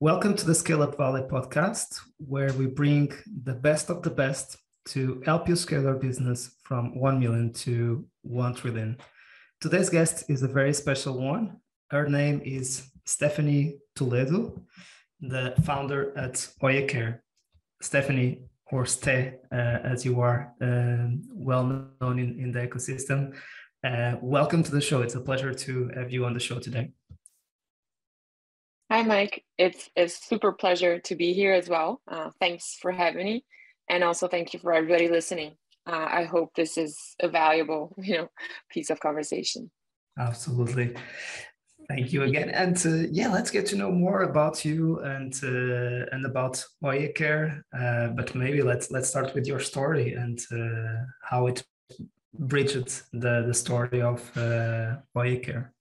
Welcome to the Scale Up Valley podcast, where we bring the best of the best to help you scale your business from 1 million to 1 trillion. Today's guest is a very special one. Her name is Stephanie Toledo, the founder at Oya Care. Stephanie, or Ste, uh, as you are um, well known in, in the ecosystem, uh, welcome to the show. It's a pleasure to have you on the show today. Hi, Mike. It's a super pleasure to be here as well. Uh, thanks for having me, and also thank you for everybody listening. Uh, I hope this is a valuable, you know, piece of conversation. Absolutely. Thank you again, and uh, yeah, let's get to know more about you and uh, and about Oya Care. Uh, but maybe let's let's start with your story and uh, how it bridged the the story of uh, Oya Care.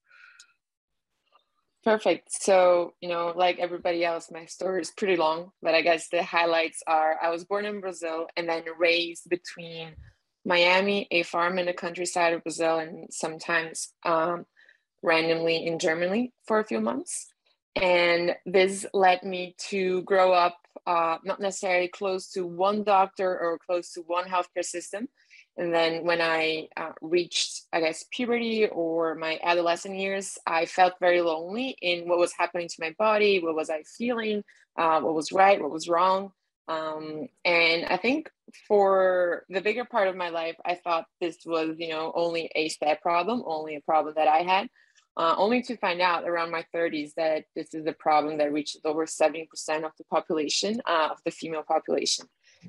Perfect. So, you know, like everybody else, my story is pretty long, but I guess the highlights are I was born in Brazil and then raised between Miami, a farm in the countryside of Brazil, and sometimes um, randomly in Germany for a few months. And this led me to grow up uh, not necessarily close to one doctor or close to one healthcare system, and then when I uh, reached, I guess, puberty or my adolescent years, I felt very lonely in what was happening to my body, what was I feeling, uh, what was right, what was wrong. Um, and I think for the bigger part of my life, I thought this was, you know, only a Ste problem, only a problem that I had. Uh, only to find out around my 30s that this is a problem that reaches over 70% of the population, uh, of the female population.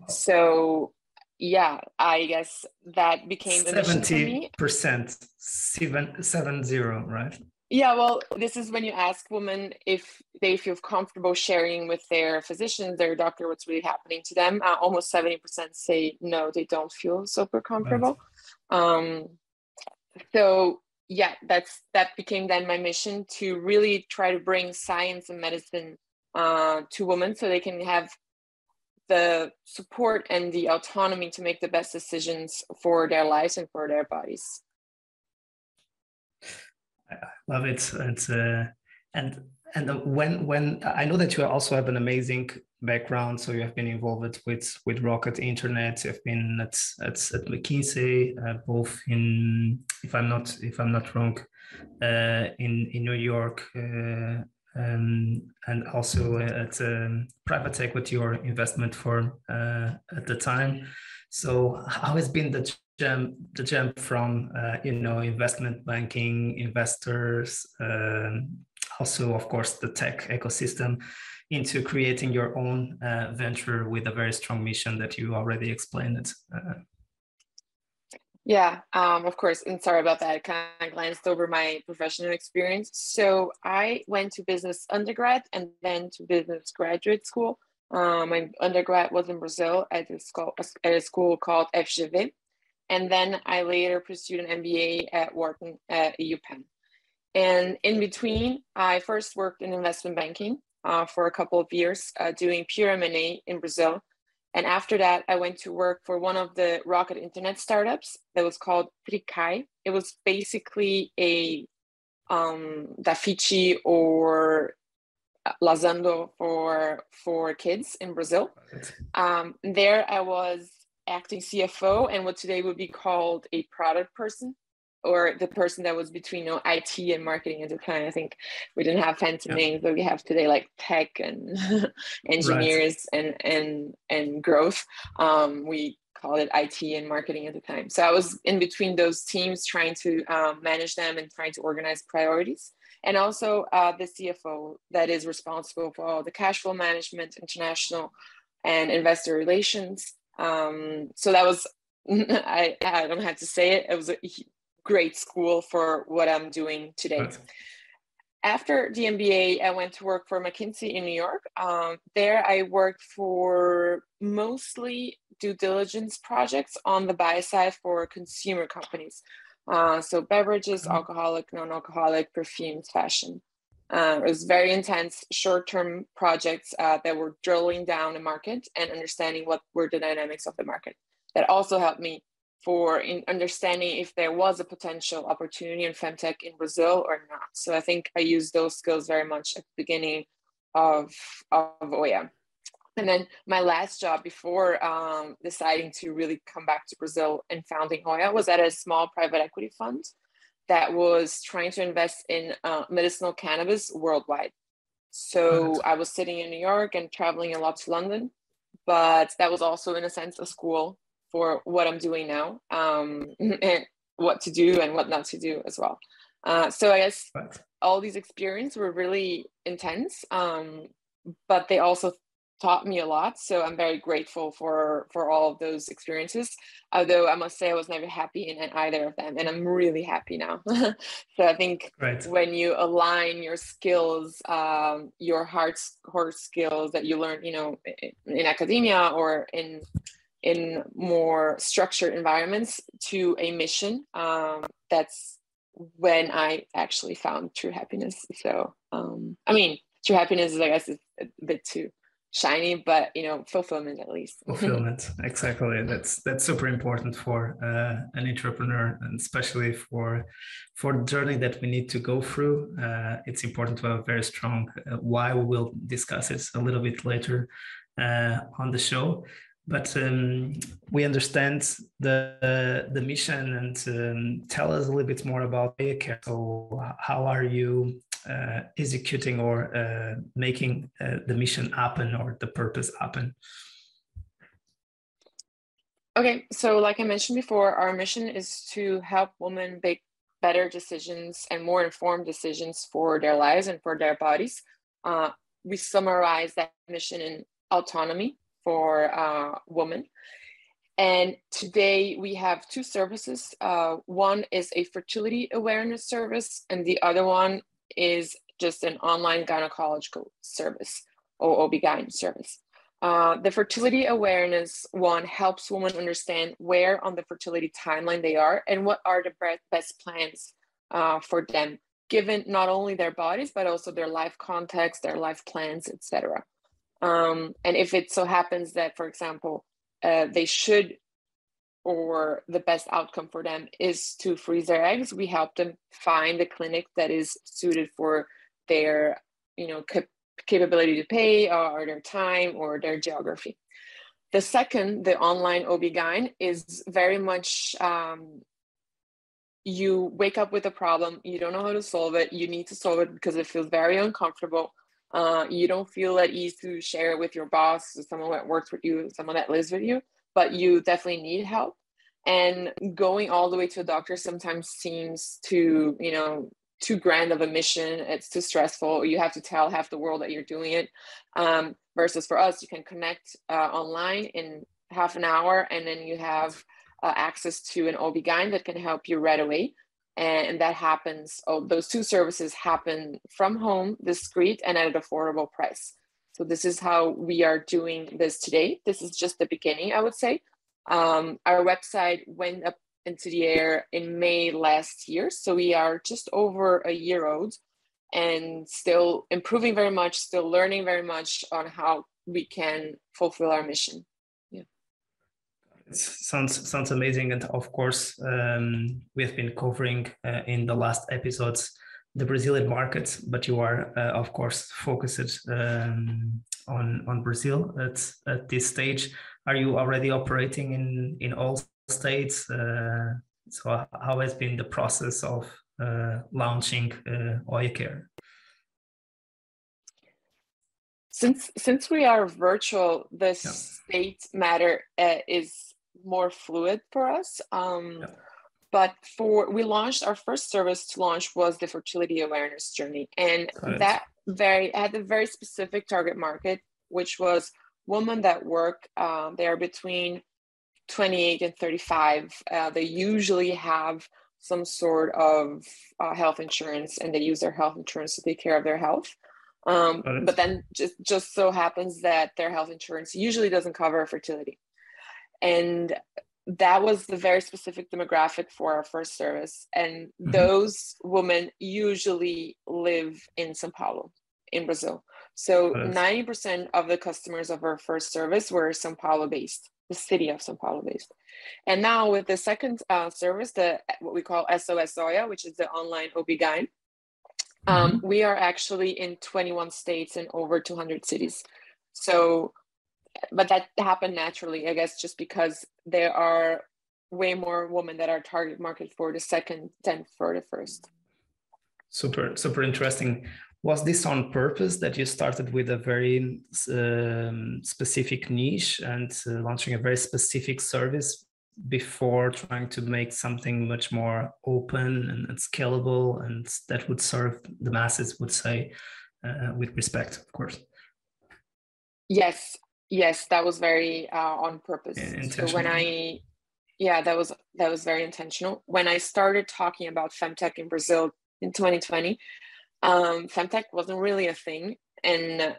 So yeah, I guess that became the 70 percent, seven seven zero, right? Yeah, well, this is when you ask women if they feel comfortable sharing with their physicians, their doctor, what's really happening to them. Uh, almost seventy percent say no, they don't feel super comfortable. Right. Um, so yeah, that's that became then my mission to really try to bring science and medicine uh, to women so they can have the support and the autonomy to make the best decisions for their lives and for their bodies. I love it. It's uh, and and when when I know that you also have an amazing background, so you have been involved with with Rocket Internet. You've been at at, at McKinsey, uh, both in if I'm not if I'm not wrong, uh, in in New York, uh, um, and also at um, private equity or investment firm uh, at the time. So how has been the jump the jump from uh, you know investment banking investors um, also of course the tech ecosystem into creating your own uh, venture with a very strong mission that you already explained uh, yeah, um, of course. And sorry about that. I kind of glanced over my professional experience. So I went to business undergrad and then to business graduate school. Um, my undergrad was in Brazil at a school, at a school called FGV. And then I later pursued an MBA at Wharton at UPenn. And in between, I first worked in investment banking uh, for a couple of years, uh, doing pure M&A in Brazil and after that, I went to work for one of the rocket internet startups that was called Tricae. It was basically a um, Dafiti or Zalando for for kids in Brazil. Um, there, I was acting CFO and what today would be called a product person or the person that was between you know, IT and marketing at the time. I think we didn't have fancy yeah. names, but we have today like tech and engineers right. and and and growth. Um, we called it IT and marketing at the time. So I was in between those teams, trying to um, manage them and trying to organize priorities. And also uh, the CFO that is responsible for all the cash flow management, international, and investor relations. Um, so that was I, I don't have to say it. It was a great school for what I'm doing today. Right. After the MBA, I went to work for McKinsey in New York. Um, there, I worked for mostly due diligence projects on the buy side for consumer companies. Uh, so beverages, mm-hmm. alcoholic, non-alcoholic, perfumes, fashion. Uh, it was very intense, short-term projects uh, that were drilling down a market and understanding what were the dynamics of the market. That also helped me for in understanding if there was a potential opportunity in femtech in Brazil or not. So I think I used those skills very much at the beginning of of Oya. And then my last job before um, deciding to really come back to Brazil and founding Oya was at a small private equity fund that was trying to invest in uh, medicinal cannabis worldwide. So I was sitting in New York and traveling a lot to London, but that was also in a sense a school for what I'm doing now um, and what to do and what not to do as well. Uh, so I guess all these experiences were really intense, um, but they also taught me a lot so i'm very grateful for for all of those experiences although i must say i was never happy in, in either of them and i'm really happy now so i think right. when you align your skills um, your hard core skills that you learn you know in, in academia or in in more structured environments to a mission um, that's when i actually found true happiness. So um, i mean true happiness is i guess a bit too shiny but you know fulfillment at least. Fulfillment exactly. That's that's super important for uh, an entrepreneur and especially for for the journey that we need to go through. Uh, it's important to have a very strong uh, why we will discuss it a little bit later uh, on the show but um, we understand the the mission and um, tell us a little bit more about Care. So how are you uh, executing or uh, making uh, the mission happen or the purpose happen? Okay, so like I mentioned before, our mission is to help women make better decisions and more informed decisions for their lives and for their bodies. Uh, we summarize that mission in autonomy for uh, women. And today we have two services. Uh, one is a fertility awareness service, and the other one is just an online gynecological service or OB-GYN service. Uh, the fertility awareness one helps women understand where on the fertility timeline they are and what are the best plans uh, for them, given not only their bodies, but also their life context, their life plans, etc. Um, and if it so happens that, for example, uh, they should or the best outcome for them is to freeze their eggs, we help them find a clinic that is suited for their, you know, cap- capability to pay or their time or their geography. The second, the online OB-GYN, is very much um, you wake up with a problem, you don't know how to solve it, you need to solve it because it feels very uncomfortable. Uh, you don't feel at ease to share it with your boss, someone that works with you, someone that lives with you but you definitely need help. And going all the way to a doctor sometimes seems too you know too grand of a mission. It's too stressful. You have to tell half the world that you're doing it. Um, versus for us you can connect uh, online in half an hour and then you have uh, access to an OB-GYN that can help you right away and that happens oh those two services happen from home discreet and at an affordable price so this is how we are doing this today. This is just the beginning, I would say. Um, our website went up into the air in May last year. So we are just over a year old and still improving very much, still learning very much on how we can fulfill our mission. It sounds sounds amazing, and of course, um, we have been covering uh, in the last episodes the Brazilian market, but you are, uh, of course, focused um, on on Brazil at at this stage. Are you already operating in in all states? Uh, so, how has been the process of uh, launching uh, OyaCare? Since since we are virtual, the yeah. state matter uh, is more fluid for us. Um, yeah. but for we launched our first service to launch was the fertility awareness journey. And that very had a very specific target market which was women that work um, they are between 28 and 35 uh, they usually have some sort of uh, health insurance and they use their health insurance to take care of their health. Um, but then just just so happens that their health insurance usually doesn't cover fertility and that was the very specific demographic for our first service. And mm-hmm. those women usually live in Sao Paulo, in Brazil. So ninety percent of the customers of our first service were Sao Paulo based, the city of Sao Paulo based. And now with the second uh, service, the what we call SOS Oya, which is the online OB-GYN, Um, mm-hmm. We are actually in 21 states and over 200 cities. So, but that happened naturally, I guess, just because there are way more women that are target market for the second than for the first. Super, super interesting. Was this on purpose that you started with a very um, specific niche and uh, launching a very specific service before trying to make something much more open and, and scalable and that would serve the masses, would say, uh, with respect, of course? Yes, yes, that was very uh, on purpose. So when I yeah that was that was very intentional. When i started talking about femtech in brazil in 2020 um, femtech wasn't really a thing and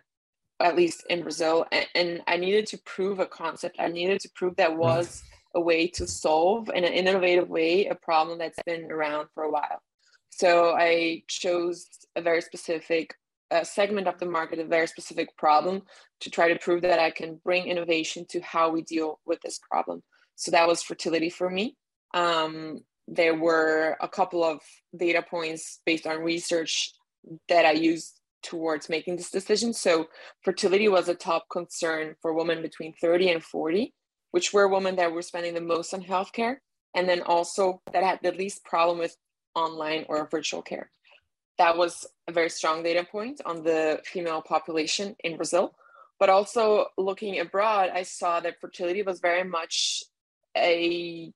at least in brazil and, and, i needed to prove a concept. I needed to prove that was a way to solve in an innovative way a problem that's been around for a while. So i chose a very specific uh, segment of the market a very specific problem to try to prove that i can bring innovation to how we deal with this problem so that was fertility for me. Um, there were a couple of data points based on research that I used towards making this decision. So fertility was a top concern for women between 30 and 40, which were women that were spending the most on healthcare, and then also that had the least problem with online or virtual care. That was a very strong data point on the female population in Brazil. But also looking abroad, I saw that fertility was very much a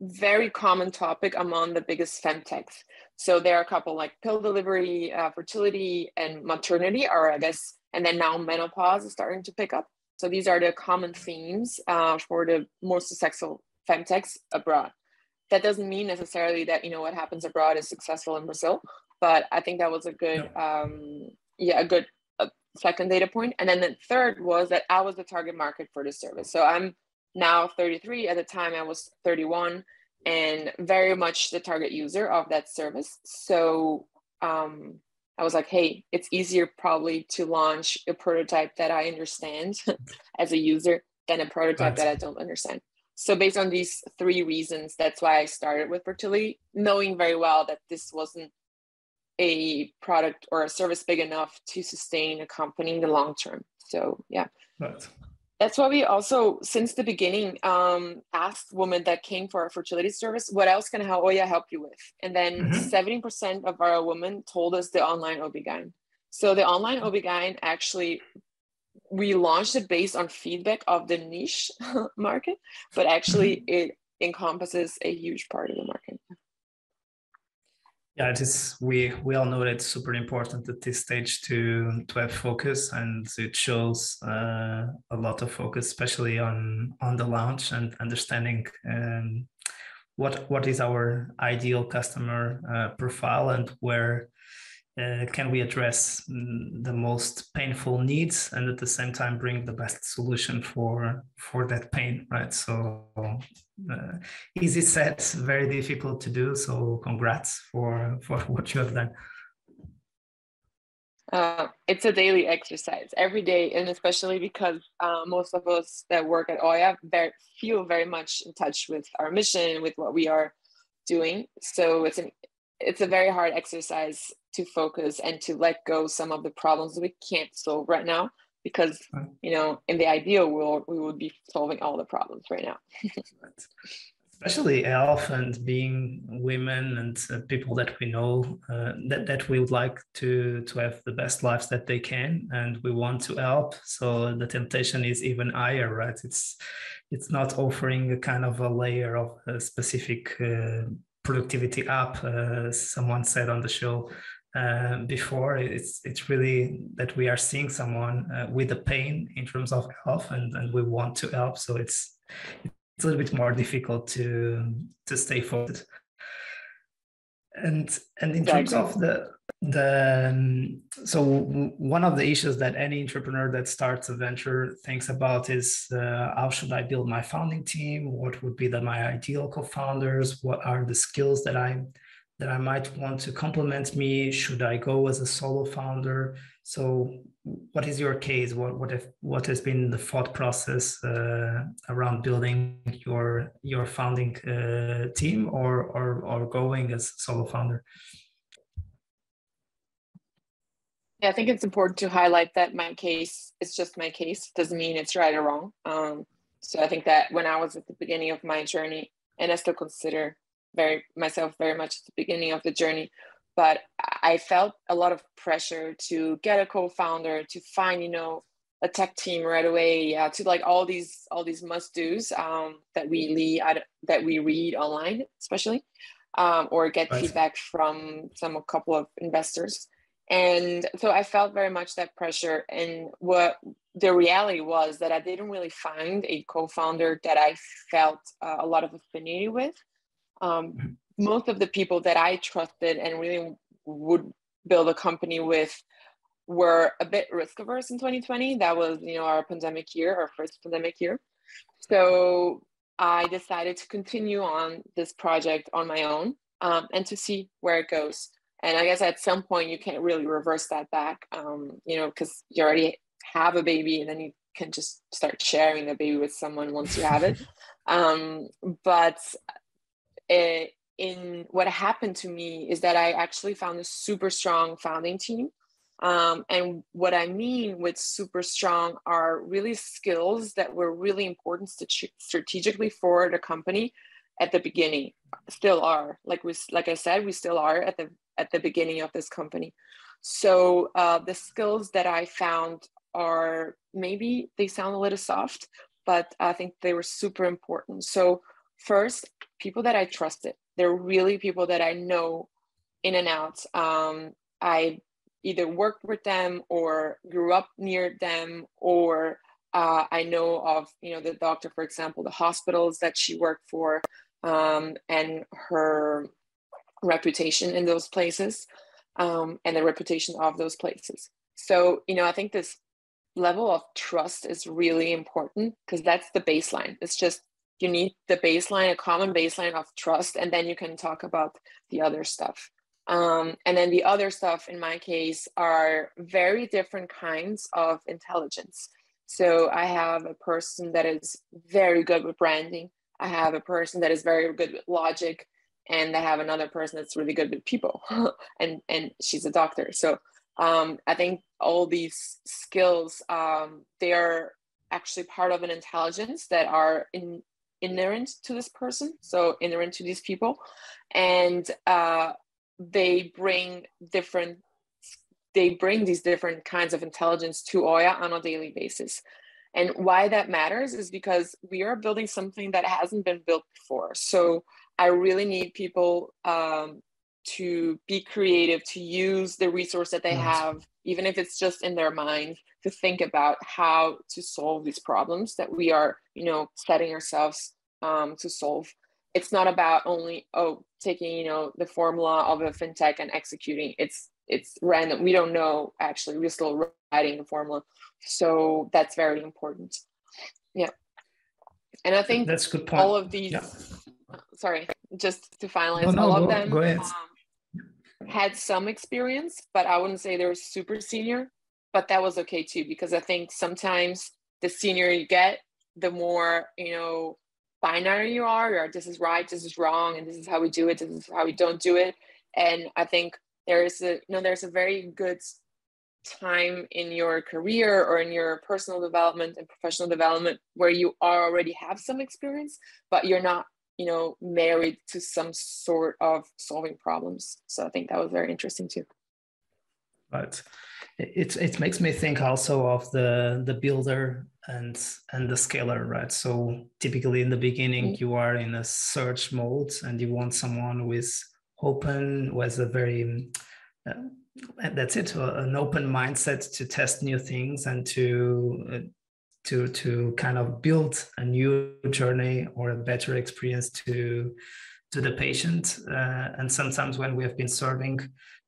very common topic among the biggest femtechs. So there are a couple like pill delivery, uh, fertility, and maternity, or I guess, and then now menopause is starting to pick up. So these are the common themes uh, for the most successful femtechs abroad. That doesn't mean necessarily that you know what happens abroad is successful in Brazil, but I think that was a good, um, yeah, a good uh, second data point. And then the third was that I was the target market for this service. So I'm now 33 at the time i was 31 and very much the target user of that service so um, i was like hey it's easier probably to launch a prototype that i understand as a user than a prototype that i don't understand so based on these three reasons that's why i started with fertility knowing very well that this wasn't a product or a service big enough to sustain a company in the long term. So yeah. Right. That's why we also since the beginning um, asked women that came for our fertility service what else can Oya help you with? And then mm-hmm. 70% of our women told us the online OB-GYN so the online OB-GYN actually we launched it based on feedback of the niche market but actually mm-hmm. it encompasses a huge part of the market yeah, it is. We we all know that it's super important at this stage to to have focus, and it shows uh, a lot of focus, especially on on the launch and understanding um, what what is our ideal customer uh, profile and where uh, can we address mm, the most painful needs and at the same time bring the best solution for for that pain right? So uh, easy said very difficult to do. So congrats for for what you have done. Uh, it's a daily exercise every day and especially because uh, most of us that work at oya very, feel very much in touch with our mission with what we are doing. So it's an it's a very hard exercise to focus and to let go some of the problems we can't solve right now because you know in the ideal world we would be solving all the problems right now. Especially health and being women and uh, people that we know uh, that, that we would like to to have the best lives that they can and we want to help. So the temptation is even higher right? It's it's not offering a kind of a layer of a specific uh, productivity app uh, someone said on the show uh, before. It's it's really that we are seeing someone uh, with a pain in terms of health and, and we want to help. So it's it's a little bit more difficult to to stay focused. And and in terms of the the um, so one of the issues that any entrepreneur that starts a venture thinks about is uh, how should i build my founding team? What would be the, my ideal co-founders? What are the skills that i that i might want to complement me? Should i go as a solo founder? So what is your case? What what if what has been the thought process uh, around building your your founding uh, team or or or going as solo founder Yeah, I think it's important to highlight that my case is just my case. Doesn't mean it's right or wrong. Um, so I think that when I was at the beginning of my journey, and I still consider very myself very much at the beginning of the journey, but I felt a lot of pressure to get a co-founder, to find you know a tech team right away, yeah, to like all these all these must dos um, that we lead that we read online, especially, um, or get right. feedback from some a couple of investors and so i felt very much that pressure. And what the reality was that i didn't really find a co-founder that i felt uh, a lot of affinity with. Um, mm-hmm. most of the people that i trusted and really would build a company with were a bit risk averse in 2020 that was you know our pandemic year our first pandemic year. So i decided to continue on this project on my own um, and to see where it goes and i guess at some point you can't really reverse that back um, you know because you already have a baby and then you can just start sharing the baby with someone once you have it. Um, but it, in what happened to me is that i actually found a super strong founding team. Um, and what i mean with super strong are really skills that were really important strategically for the company at the beginning still are. Like we like i said we still are at the at the beginning of this company. So uh, the skills that I found are maybe they sound a little soft, but I think they were super important. So first, people that I trusted. They're really people that I know in and out. Um, I either worked with them or grew up near them or uh, I know of, you know, the doctor, for example, the hospitals that she worked for um, and her reputation in those places um, and the reputation of those places. So, you know, I think this level of trust is really important because that's the baseline. It's just you need the baseline, a common baseline of trust, and then you can talk about the other stuff. Um, and then the other stuff, in my case, are very different kinds of intelligence. So I have a person that is very good with branding. I have a person that is very good with logic and they have another person that's really good with people and and she's a doctor. So um, i think all these skills um, they are actually part of an intelligence that are in, inherent to this person so inherent to these people. And uh, they bring different they bring these different kinds of intelligence to oya on a daily basis. And why that matters is because we are building something that hasn't been built before. So I really need people um, to be creative, to use the resource that they have, even if it's just in their mind, to think about how to solve these problems that we are, you know, setting ourselves um, to solve. It's not about only oh taking you know the formula of a fintech and executing. It's it's random. We don't know actually. We're still writing the formula, so that's very important. Yeah, and I think that's good point. All of these. Yeah sorry, just to finalize, oh, no, all of them go um, had some experience, but I wouldn't say they were super senior. But that was okay too, because I think sometimes the senior you get, the more you know binary you are, or this is right, this is wrong, and this is how we do it, this is how we don't do it. And I think there is a you know there's a very good time in your career or in your personal development and professional development where you are already have some experience but you're not you know married to some sort of solving problems. So i think that was very interesting too. But it, it makes me think also of the the builder and and the scaler right? So typically in the beginning mm-hmm. you are in a search mode and you want someone who is open who has a very uh, that's it an open mindset to test new things and to uh, to to kind of build a new journey or a better experience to to the patient. Uh, and sometimes when we have been serving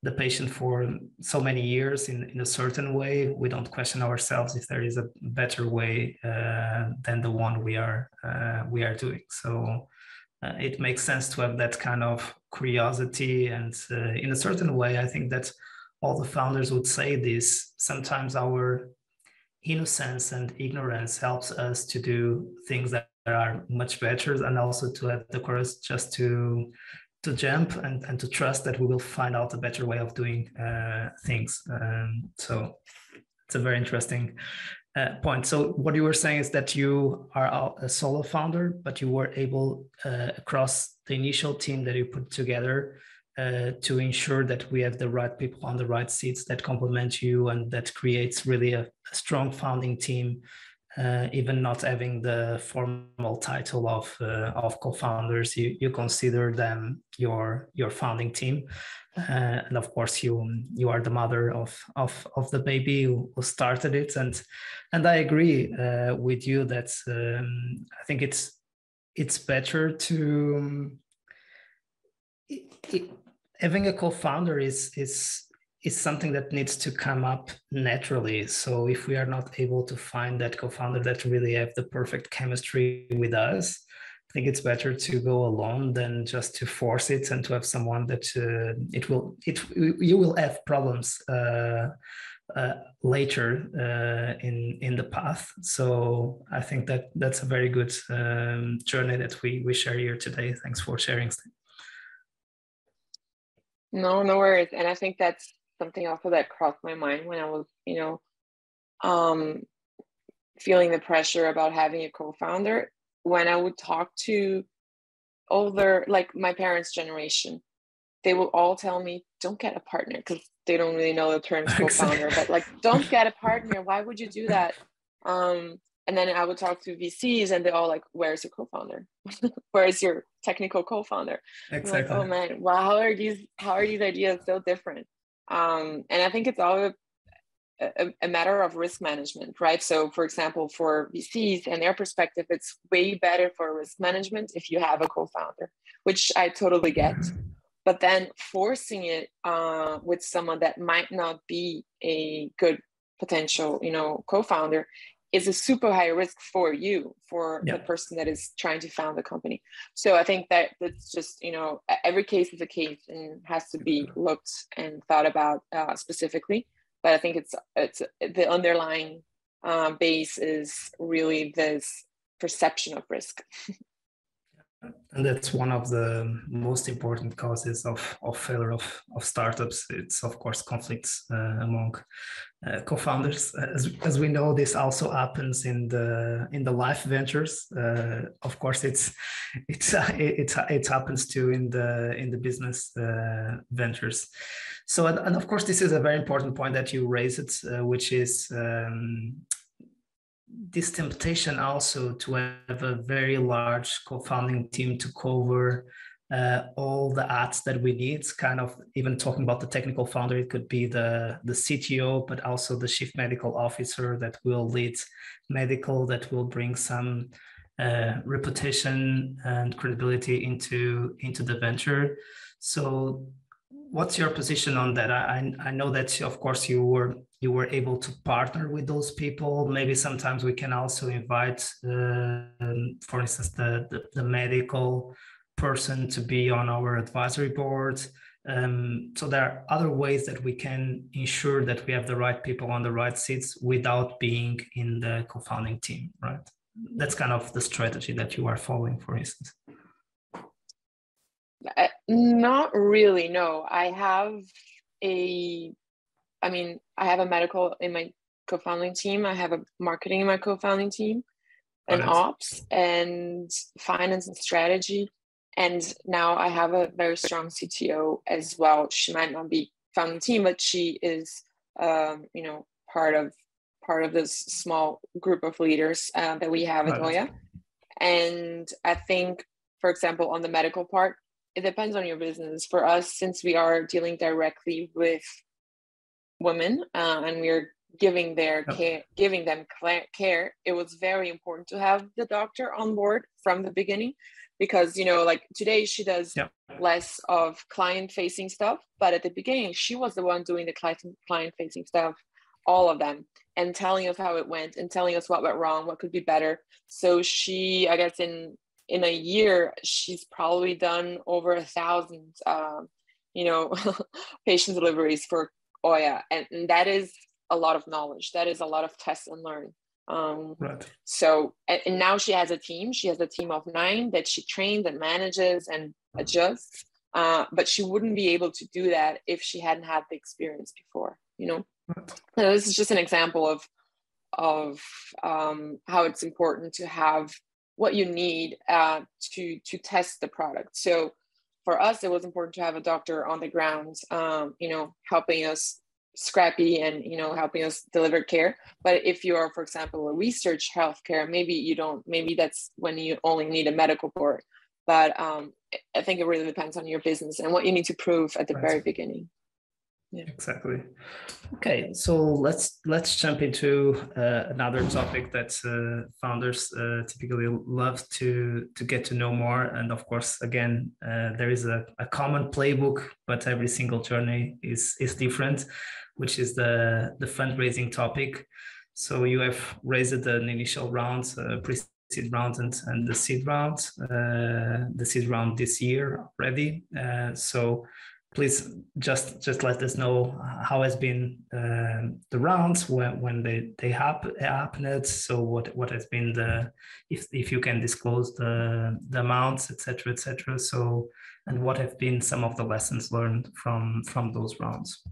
the patient for so many years in, in a certain way we don't question ourselves if there is a better way uh, than the one we are uh, we are doing. So uh, it makes sense to have that kind of curiosity and uh, in a certain way i think that all the founders would say this sometimes our innocence and ignorance helps us to do things that are much better and also to have the courage just to to jump and, and to trust that we will find out a better way of doing uh, things. Um, so it's a very interesting uh, point. So what you were saying is that you are a solo founder, but you were able uh, across the initial team that you put together uh, to ensure that we have the right people on the right seats that complement you and that creates really a, a strong founding team uh, even not having the formal title of uh, of co-founders, you, you consider them your your founding team, uh, and of course you you are the mother of of of the baby who, started it, and and I agree uh, with you that um, I think it's it's better to um, it, it, having a co-founder is is is something that needs to come up naturally. So if we are not able to find that co-founder that really have the perfect chemistry with us, I think it's better to go alone than just to force it and to have someone that uh, it will it you will have problems uh, uh, later uh, in in the path. So I think that that's a very good um, journey that we we share here today. Thanks for sharing. No, no worries. And I think that's something also that crossed my mind when I was, you know, um, feeling the pressure about having a co-founder. When I would talk to older, like my parents' generation, they will all tell me, "Don't get a partner," because they don't really know the term co-founder. but like, don't get a partner. Why would you do that? Um, and then I would talk to VCs, and they're all like, "Where's your co-founder? Where's your technical co-founder?" Exactly. Like, oh man, wow, how are these? How are these ideas so different? Um, and I think it's all a, a, matter of risk management, right? So, for example, for VCs and their perspective, it's way better for risk management if you have a co founder, which I totally get. But then forcing it uh, with someone that might not be a good potential, you know, co-founder is a super high risk for you for yeah. the person that is trying to found the company. So i think that that's just you know every case is a case and has to be looked and thought about uh, specifically. But i think it's it's the underlying uh, base is really this perception of risk and that's one of the most important causes of, of failure of, of startups. It's of course conflicts uh, among uh, co-founders. As, as we know this also happens in the in the life ventures. Uh, of course it's it's it, it happens too in the in the business uh, ventures. So and, and, of course this is a very important point that you raised uh, which is um, this temptation also to have a very large co-founding team to cover uh, all the ads that we need. Kind of even talking about the technical founder it could be the the cto but also the chief medical officer that will lead medical that will bring some uh, reputation and credibility into into the venture. So what's your position on that I, I know that of course you were you were able to partner with those people. Maybe sometimes we can also invite, uh, for instance, the, the, the, medical person to be on our advisory board. Um, so there are other ways that we can ensure that we have the right people on the right seats without being in the co-founding team, right? That's kind of the strategy that you are following, for instance. Uh, not really. No, I have a I mean, I have a medical in my co-founding team. I have a marketing in my co-founding team, and nice. ops and finance and strategy. And now I have a very strong CTO as well. She might not be founding team, but she is, um, you know, part of part of this small group of leaders uh, that we have at Oya. And I think, for example, on the medical part, it depends on your business. For us, since we are dealing directly with women uh, and we are giving their care giving them care it was very important to have the doctor on board from the beginning because you know like today she does less of client facing stuff but at the beginning she was the one doing the client client facing stuff all of them and telling us how it went and telling us what went wrong what could be better. So she i guess in in a year she's probably done over a thousand um, you know patient deliveries for oya. And, and that is a lot of knowledge. That is a lot of test and learn um, right. so and, and, now she has a team. She has a team of nine that she trains and manages and adjusts. Uh, but she wouldn't be able to do that if she hadn't had the experience before you know? So this is just an example of of um, how it's important to have what you need uh, to to test the product. So for us it was important to have a doctor on the ground um, you know helping us scrappy and you know helping us deliver care. But if you are for example a research healthcare maybe you don't maybe that's when you only need a medical board. But um, i think it really depends on your business and what you need to prove at the right. very beginning yeah. exactly okay so let's let's jump into uh, another topic that uh, founders uh, typically love to to get to know more and of course again uh, there is a, a common playbook but every single journey is is different which is the, the fundraising topic. So you have raised an initial round, uh, pre-seed round and, and the seed round, uh, the seed round this year already. Uh, so please just just let us know how has been uh, the rounds when, when they they happen happened. So what what has been the if if you can disclose the the amounts etc etc so and what have been some of the lessons learned from from those rounds?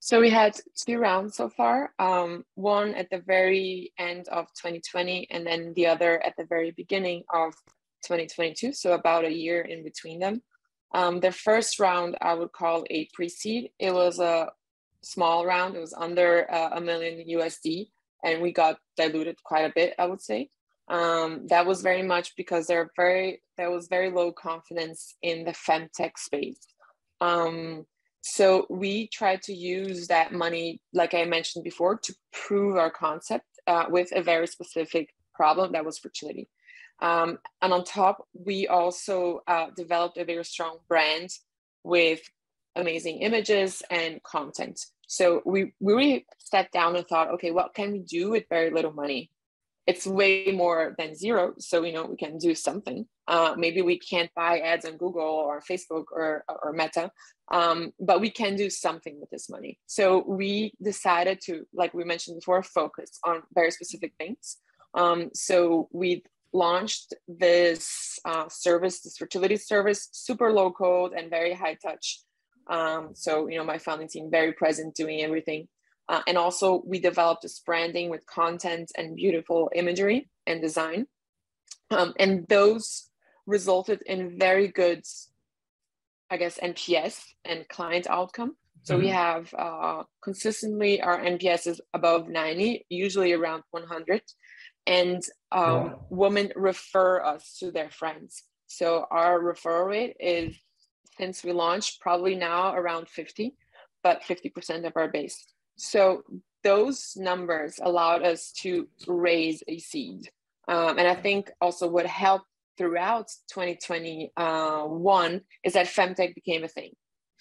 So we had two rounds so far, um, one at the very end of 2020 and then the other at the very beginning of 2022, so about a year in between them. Um, the first round I would call a pre-seed. It was a small round, it was under uh, a million USD and we got diluted quite a bit, I would say. Um, that was very much because there very there was very low confidence in the femtech space. Um, so we tried to use that money, like I mentioned before, to prove our concept uh, with a very specific problem that was fertility. Um, and on top, we also uh, developed a very strong brand with amazing images and content. So we, we really sat down and thought, okay, what can we do with very little money? It's way more than zero. So, you know, we can do something. Uh, maybe we can't buy ads on Google or Facebook or, or Meta, um, but we can do something with this money. So we decided to, like we mentioned before, focus on very specific things. Um, so we launched this uh, service, this fertility service, super low code and very high touch. Um, so, you know, my founding team very present doing everything. Uh, and also we developed this branding with content and beautiful imagery and design. Um, and those resulted in very good, I guess, NPS and client outcome. So mm-hmm. we have uh, consistently our NPS is above 90, usually around 100. And um, women refer us to their friends. So our referral rate is, since we launched, probably now around 50, but 50% of our base. So those numbers allowed us to raise a seed. Um, and I think also what helped throughout 2021 is that femtech became a thing.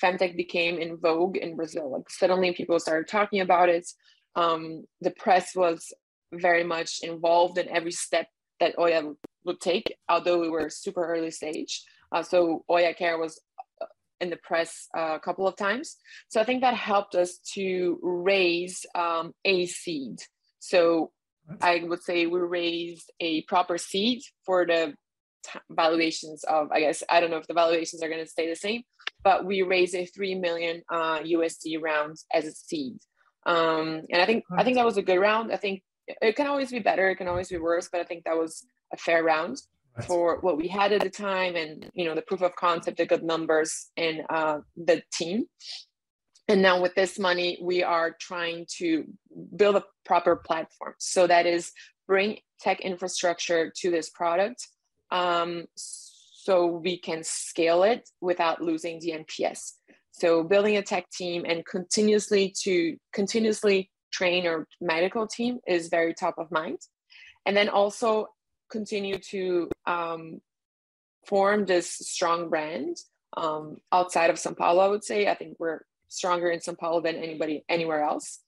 Femtech became in vogue in Brazil. Like suddenly people started talking about it. Um, the press was very much involved in every step that Oya would take, although we were super early stage. Uh, so Oya Care was uh, in the press uh, a couple of times. So I think that helped us to raise um, a seed. So I would say we raised a proper seed for the valuations of, I guess, I don't know if the valuations are going to stay the same, but we raised a 3 million uh, USD round as a seed. Um, and I think, I think that was a good round. I think it can always be better. It can always be worse, but I think that was a fair round for what we had at the time and, you know, the proof of concept, the good numbers and uh, the team. And now with this money, we are trying to build a proper platform. So that is bring tech infrastructure to this product um, so we can scale it without losing the NPS. So building a tech team and continuously to continuously train our medical team is very top of mind. And then also continue to um, form this strong brand um, outside of Sao Paulo, I would say. I think we're stronger in Sao Paulo than anybody anywhere else.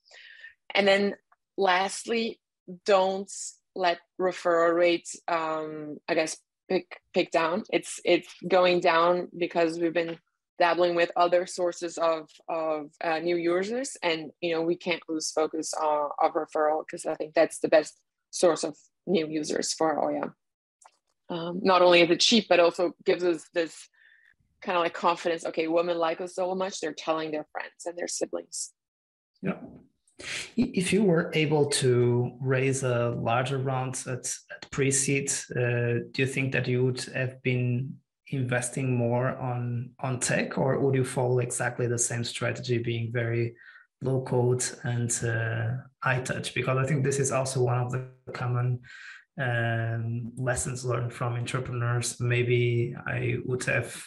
And then lastly, don't let referral rates, um, I guess, pick pick down. It's it's going down because we've been dabbling with other sources of of uh, new users, and you know we can't lose focus on of referral because I think that's the best source of new users for Oya. Um, not only is it cheap, but also gives us this kind of like confidence okay women like us so much they're telling their friends and their siblings. Yeah. If you were able to raise a larger round at, at pre-seed uh, do you think that you would have been investing more on on tech or would you follow exactly the same strategy being very low code and uh, high touch because i think this is also one of the common um, lessons learned from entrepreneurs maybe i would have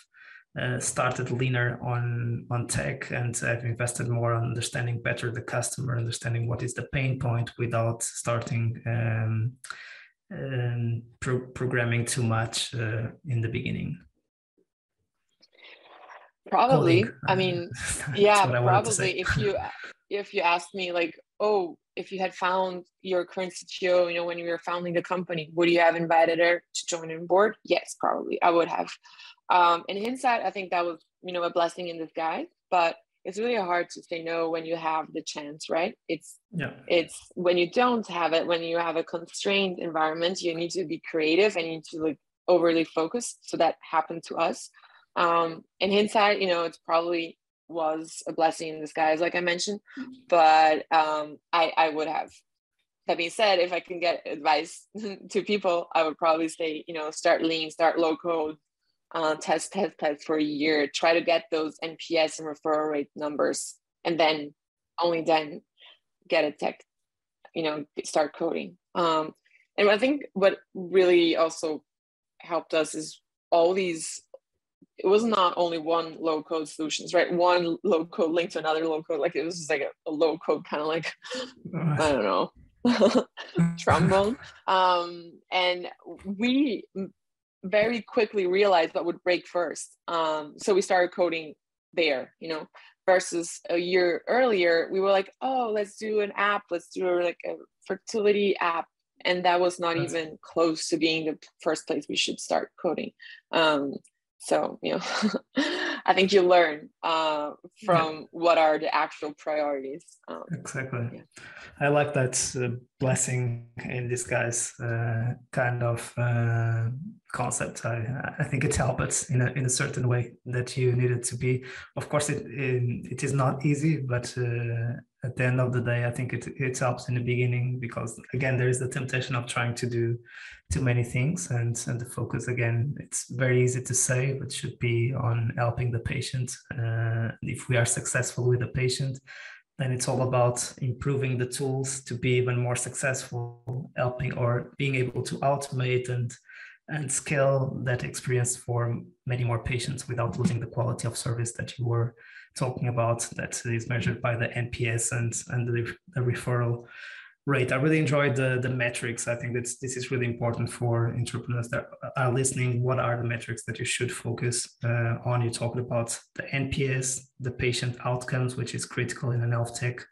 uh, started leaner on on tech and I've invested more on understanding better the customer, understanding what is the pain point without starting um, um, pro- programming too much uh, in the beginning. Probably. I mean, yeah, probably. If you if you asked me like, oh, if you had found your current CTO, you know, when you were founding the company, would you have invited her to join on board? Yes, probably. I would have. Um, in hindsight, I think that was, you know, a blessing in disguise. But it's really hard to say no when you have the chance, right? It's yeah. It's when you don't have it, when you have a constrained environment, you need to be creative and you need to like overly focused So that happened to us. Um, in hindsight, you know, it's probably was a blessing in disguise, like I mentioned. Mm-hmm. But um, I I would have. That being said, if I can get advice to people, I would probably say, you know, start lean, start low code, uh, test, test, test for a year, try to get those NPS and referral rate numbers, and then only then get a tech, you know, start coding. Um, and I think what really also helped us is all these it was not only one low code solutions, right? One low code linked to another low code. Like it was just like a, a low code kind of like, I don't know, trombone. Um, and we very quickly realized what would break first. Um, so we started coding there, you know, versus a year earlier, we were like, oh, let's do an app, let's do a, like a fertility app. And that was not even close to being the first place we should start coding. Um, so you know i think you learn uh, from yeah. what are the actual priorities um, exactly yeah. i like that uh, blessing in disguise uh, kind of uh, concept I, I think it helps in a, in a certain way that you needed to be of course it it, it is not easy but uh, at the end of the day, I think it, it helps in the beginning because again, there is the temptation of trying to do too many things and, and the focus again, it's very easy to say, but should be on helping the patient. Uh, if we are successful with the patient, then it's all about improving the tools to be even more successful, helping or being able to automate and and scale that experience for many more patients without losing the quality of service that you were talking about that is measured by the NPS and, and the, the referral rate. I really enjoyed the, the metrics. I think that this is really important for entrepreneurs that are listening. What are the metrics that you should focus uh, on? You talked about the NPS, the patient outcomes, which is critical in an health tech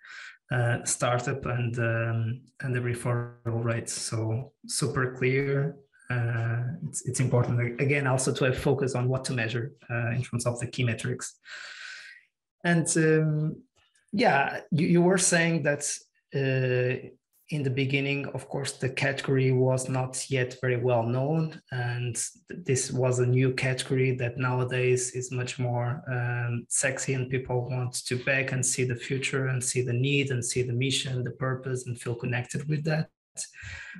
uh, startup, and um, and the referral rates. So super clear. Uh, it's, it's important again also to have focus on what to measure uh, in terms of the key metrics. And um, yeah, you, you were saying that uh, in the beginning, of course, the category was not yet very well known, and this was a new category that nowadays is much more um, sexy, and people want to back and see the future and see the need and see the mission, the purpose, and feel connected with that.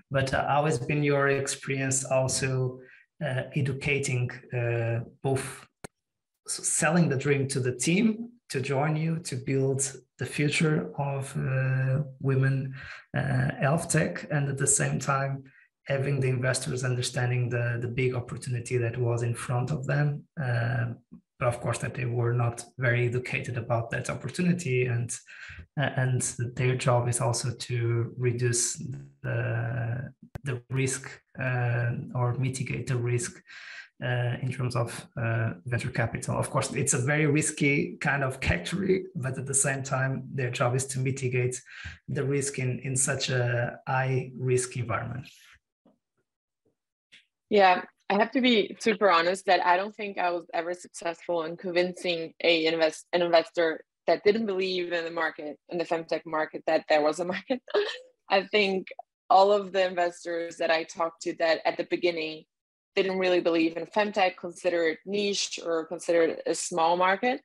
But uh, how has been your experience also uh, educating uh, both selling the dream to the team to join you to build the future of uh, women uh, health tech and at the same time having the investors understanding the, the big opportunity that was in front of them. Uh, but of course that they were not very educated about that opportunity and and their job is also to reduce the, the risk uh, or mitigate the risk uh, in terms of uh, venture capital. Of course, it's a very risky kind of category, but at the same time, their job is to mitigate the risk in, in such a high risk environment. Yeah, I have to be super honest that I don't think I was ever successful in convincing a invest an investor that didn't believe in the market in the femtech market that there was a market. I think all of the investors that I talked to that at the beginning didn't really believe in femtech, consider it niche or consider it a small market,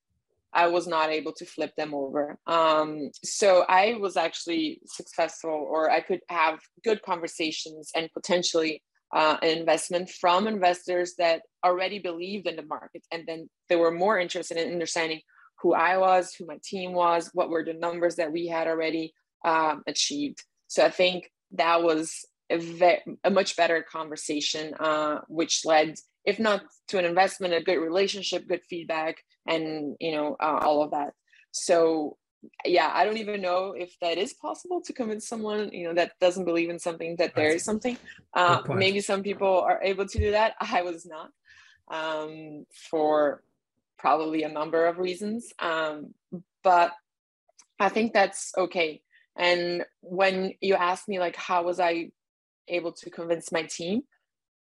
I was not able to flip them over. Um, so I was actually successful, or I could have good conversations and potentially uh, an investment from investors that already believed in the market, and then they were more interested in understanding who I was, who my team was, what were the numbers that we had already um, achieved. So I think that was a, ve- a much better conversation, uh, which led, if not to an investment, a good relationship, good feedback, and you know uh, all of that. So yeah, I don't even know if that is possible to convince someone you know that doesn't believe in something that there is something. Uh, maybe some people are able to do that. I was not um, for probably a number of reasons, um, but I think that's okay. And when you ask me like how was I able to convince my team?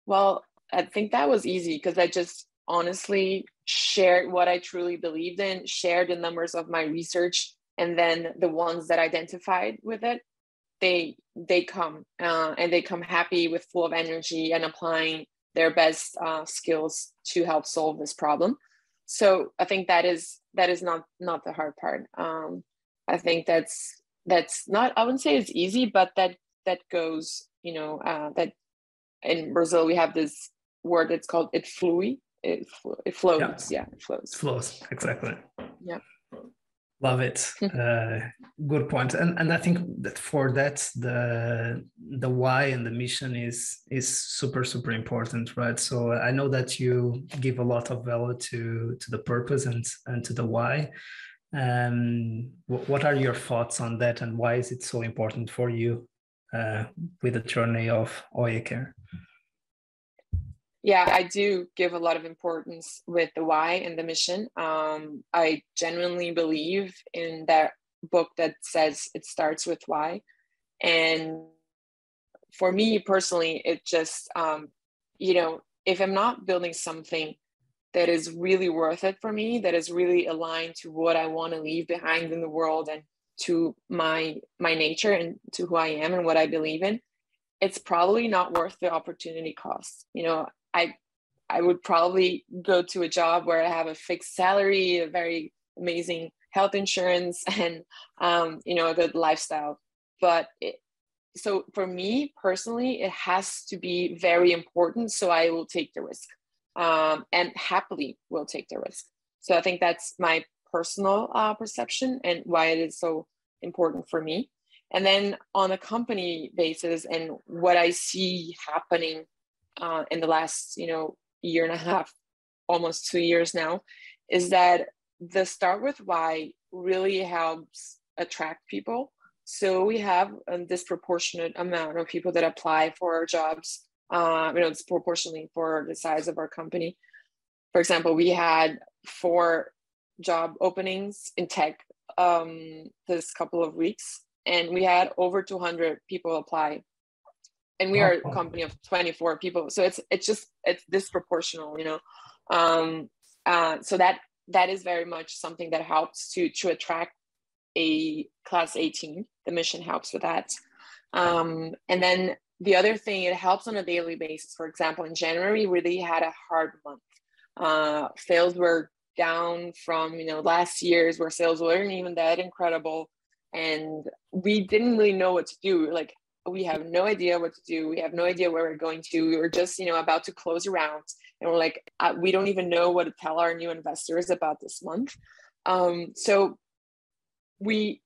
Well, I think that was easy because I just honestly shared what I truly believed in, shared the numbers of my research, and then the ones that identified with it, they they come uh, and they come happy with full of energy and applying their best uh, skills to help solve this problem. So I think that is that is not not the hard part. Um, I think that's that's not I wouldn't say it's easy, but that that goes you know uh, that in Brazil we have this word it's called it flui it, it flows yeah. yeah it flows. It flows exactly. Yeah. Love it. Uh, good point. And and i think that for that the the why and the mission is is super super important right? So i know that you give a lot of value to to the purpose and and to the why. Um what are your thoughts on that and why is it so important for you uh, with the journey of oya yeah i do give a lot of importance with the why and the mission. Um, i genuinely believe in that book that says it starts with why. And for me personally it just um, you know if i'm not building something that is really worth it for me that is really aligned to what i want to leave behind in the world and to my my nature and to who i am and what i believe in it's probably not worth the opportunity cost you know I I would probably go to a job where I have a fixed salary, a very amazing health insurance, and um, you know a good lifestyle. But it, so for me personally, it has to be very important. So I will take the risk, um, and happily will take the risk. So I think that's my personal uh, perception and why it is so important for me. And then on a company basis and what I see happening uh, in the last you know year and a half almost two years now is that the start with why really helps attract people so we have a disproportionate amount of people that apply for our jobs uh, you know disproportionately for the size of our company for example we had four job openings in tech um, this couple of weeks and we had over 200 people apply. And we are a company of 24 people so it's it's just it's disproportional you know? Um uh so that that is very much something that helps to to attract a class 18 the mission helps with that. Um and then the other thing it helps on a daily basis. For example in january we really had a hard month. Uh sales were down from you know last year's where sales weren't even that incredible and we didn't really know what to do like we have no idea what to do. We have no idea where we're going to. We were just, you know, about to close around and we're like, uh, we don't even know what to tell our new investors about this month. Um, so we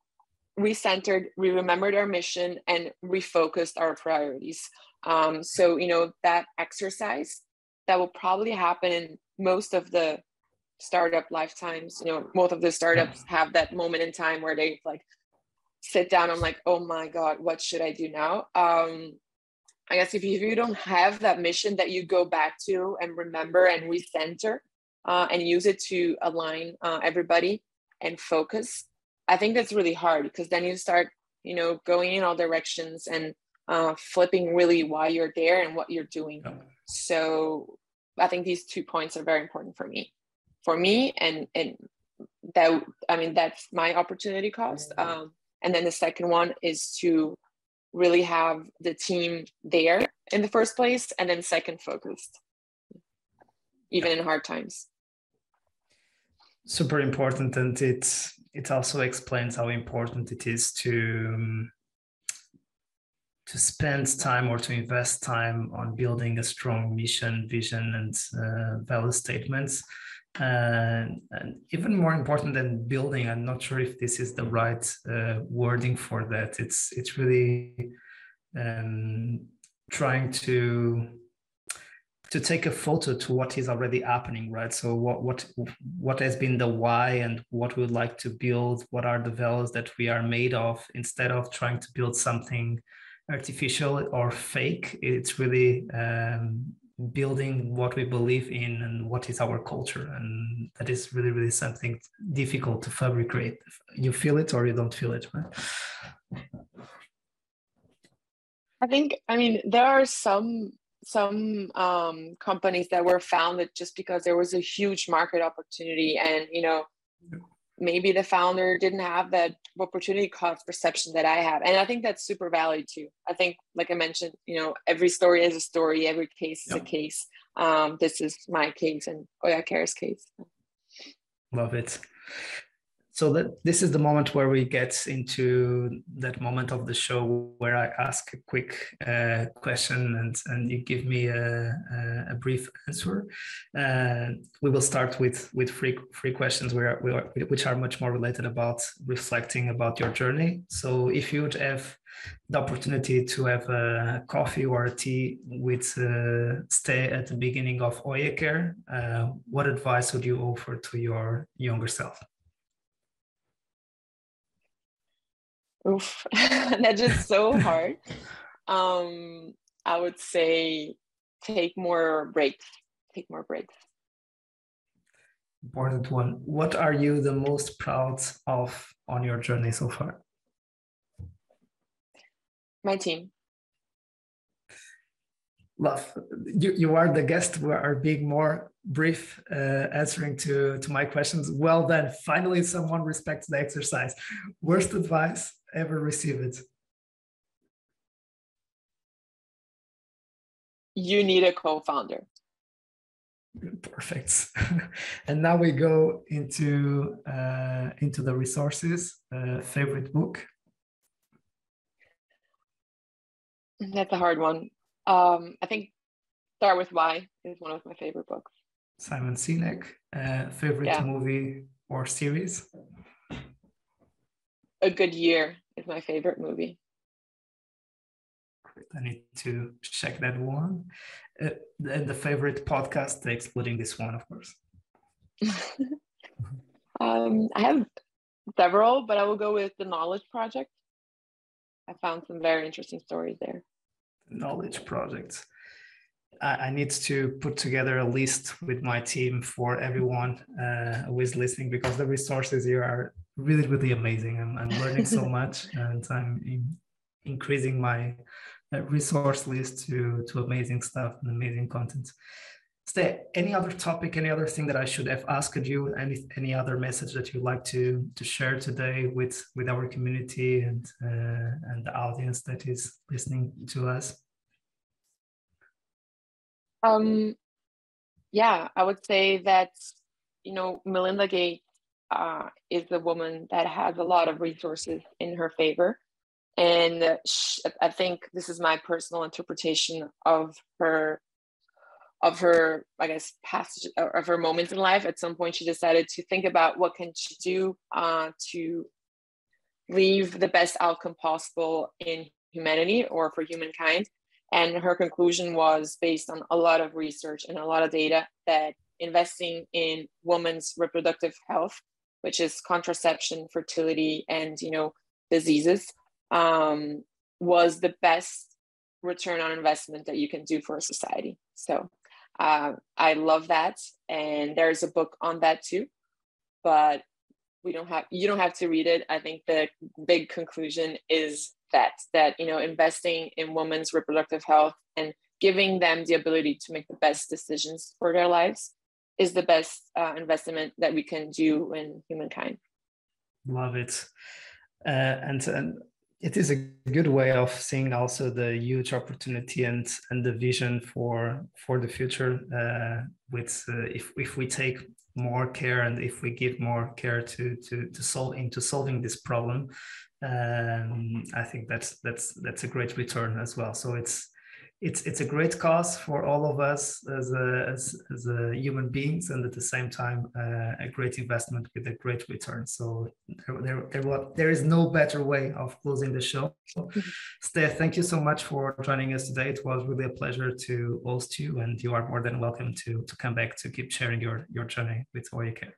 recentered, we remembered our mission, and refocused our priorities. Um, so you know that exercise that will probably happen in most of the startup lifetimes. You know, most of the startups have that moment in time where they like sit down. I'm like oh my god what should i do now? Um i guess if you, if you don't have that mission that you go back to and remember and recenter uh, and use it to align uh, everybody and focus i think that's really hard because then you start you know going in all directions and uh, flipping really why you're there and what you're doing. So i think these two points are very important for me for me and and that i mean that's my opportunity cost. Um, and then the second one is to really have the team there in the first place, and then second focused. even in hard times. Super important and it it also explains how important it is to um, to spend time or to invest time on building a strong mission vision and uh, value statements and, even more important than building i'm not sure if this is the right uh, wording for that. It's it's really um, trying to to take a photo to what is already happening right? So what what what has been the why and what we would like to build? What are the values that we are made of? Instead of trying to build something artificial or fake it's really um, building what we believe in and what is our culture. And that is really really something difficult to fabricate. You feel it or you don't feel it right? I think i mean there are some some um, companies that were founded just because there was a huge market opportunity and you know maybe the founder didn't have that opportunity cost perception that i have. And i think that's super valid too. I think like i mentioned you know every story is a story every case is a case. Um, this is my case and oya care's case. Love it so that this is the moment where we get into that moment of the show where I ask a quick uh, question and, and you give me a, a brief answer. Uh, we will start with with three three questions where, we are, which are much more related about reflecting about your journey. So if you would have the opportunity to have a coffee or a tea with uh, Ste at the beginning of Oya Care, uh, what advice would you offer to your younger self? Oof, that's just so hard. Um, I would say take more breaks. Take more breaks. Important one. What are you the most proud of on your journey so far? My team. Love. You, you are the guest. We are being more brief uh, answering to, to my questions. Well then, Finally, someone respects the exercise. Worst advice ever receive it? You need a co-founder. Perfect. and now we go into uh, into the resources. Uh, favorite book? That's a hard one. Um, I think Start with Why is one of my favorite books. Simon Sinek. Uh, favorite yeah. movie or series? A Good Year is my favorite movie. I need to check that one. Uh, and the favorite podcast, excluding this one, of course. um, I have several, but I will go with the Knowledge Project. I found some very interesting stories there. Knowledge Project. I, need to put together a list with my team for everyone uh, who is listening because the resources here are really, really amazing. I'm, I'm learning so much and I'm in, increasing my uh, resource list to, to amazing stuff and amazing content. Is there any other topic, any other thing that I should have asked you? Any any other message that you'd like to to share today with with our community and uh, and the audience that is listening to us? Um, yeah, I would say that, you know, Melinda Gates uh, is a woman that has a lot of resources in her favor. And she, I think this is my personal interpretation of her of her i guess past of her moments in life at some point she decided to think about what can she do uh, to leave the best outcome possible in humanity or for humankind and her conclusion was based on a lot of research and a lot of data that investing in women's reproductive health, which is contraception, fertility, and you know diseases, um, was the best return on investment that you can do for a society. So uh, I love that, and there's a book on that too. But we don't have you don't have to read it. I think the big conclusion is that that you know investing in women's reproductive health and giving them the ability to make the best decisions for their lives is the best uh, investment that we can do in humankind. Love it. Uh, and, and it is a good way of seeing also the huge opportunity and and the vision for for the future uh, with uh, if if we take more care and if we give more care to to to solve into solving this problem um, i think that's that's that's a great return as well. So it's it's it's a great cause for all of us as a, as, as a human beings and at the same time uh, a great investment with a great return. So there, there, there, there is no better way of closing the show. Mm-hmm. steph thank you so much for joining us today. It was really a pleasure to host you and you are more than welcome to to come back to keep sharing your your journey with Oya Care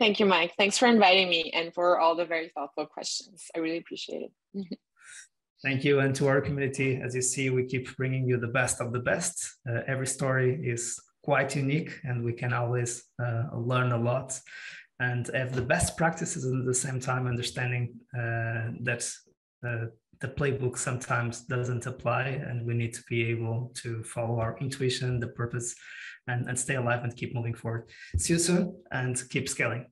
Thank you, Mike. Thanks for inviting me and for all the very thoughtful questions. I really appreciate it. Thank you. And to our community, as you see, we keep bringing you the best of the best. Uh, every story is quite unique, and we can always uh, learn a lot and have the best practices and at the same time understanding uh, that uh, the playbook sometimes doesn't apply, and we need to be able to follow our intuition, the purpose, and, and stay alive and keep moving forward. See you soon and keep scaling.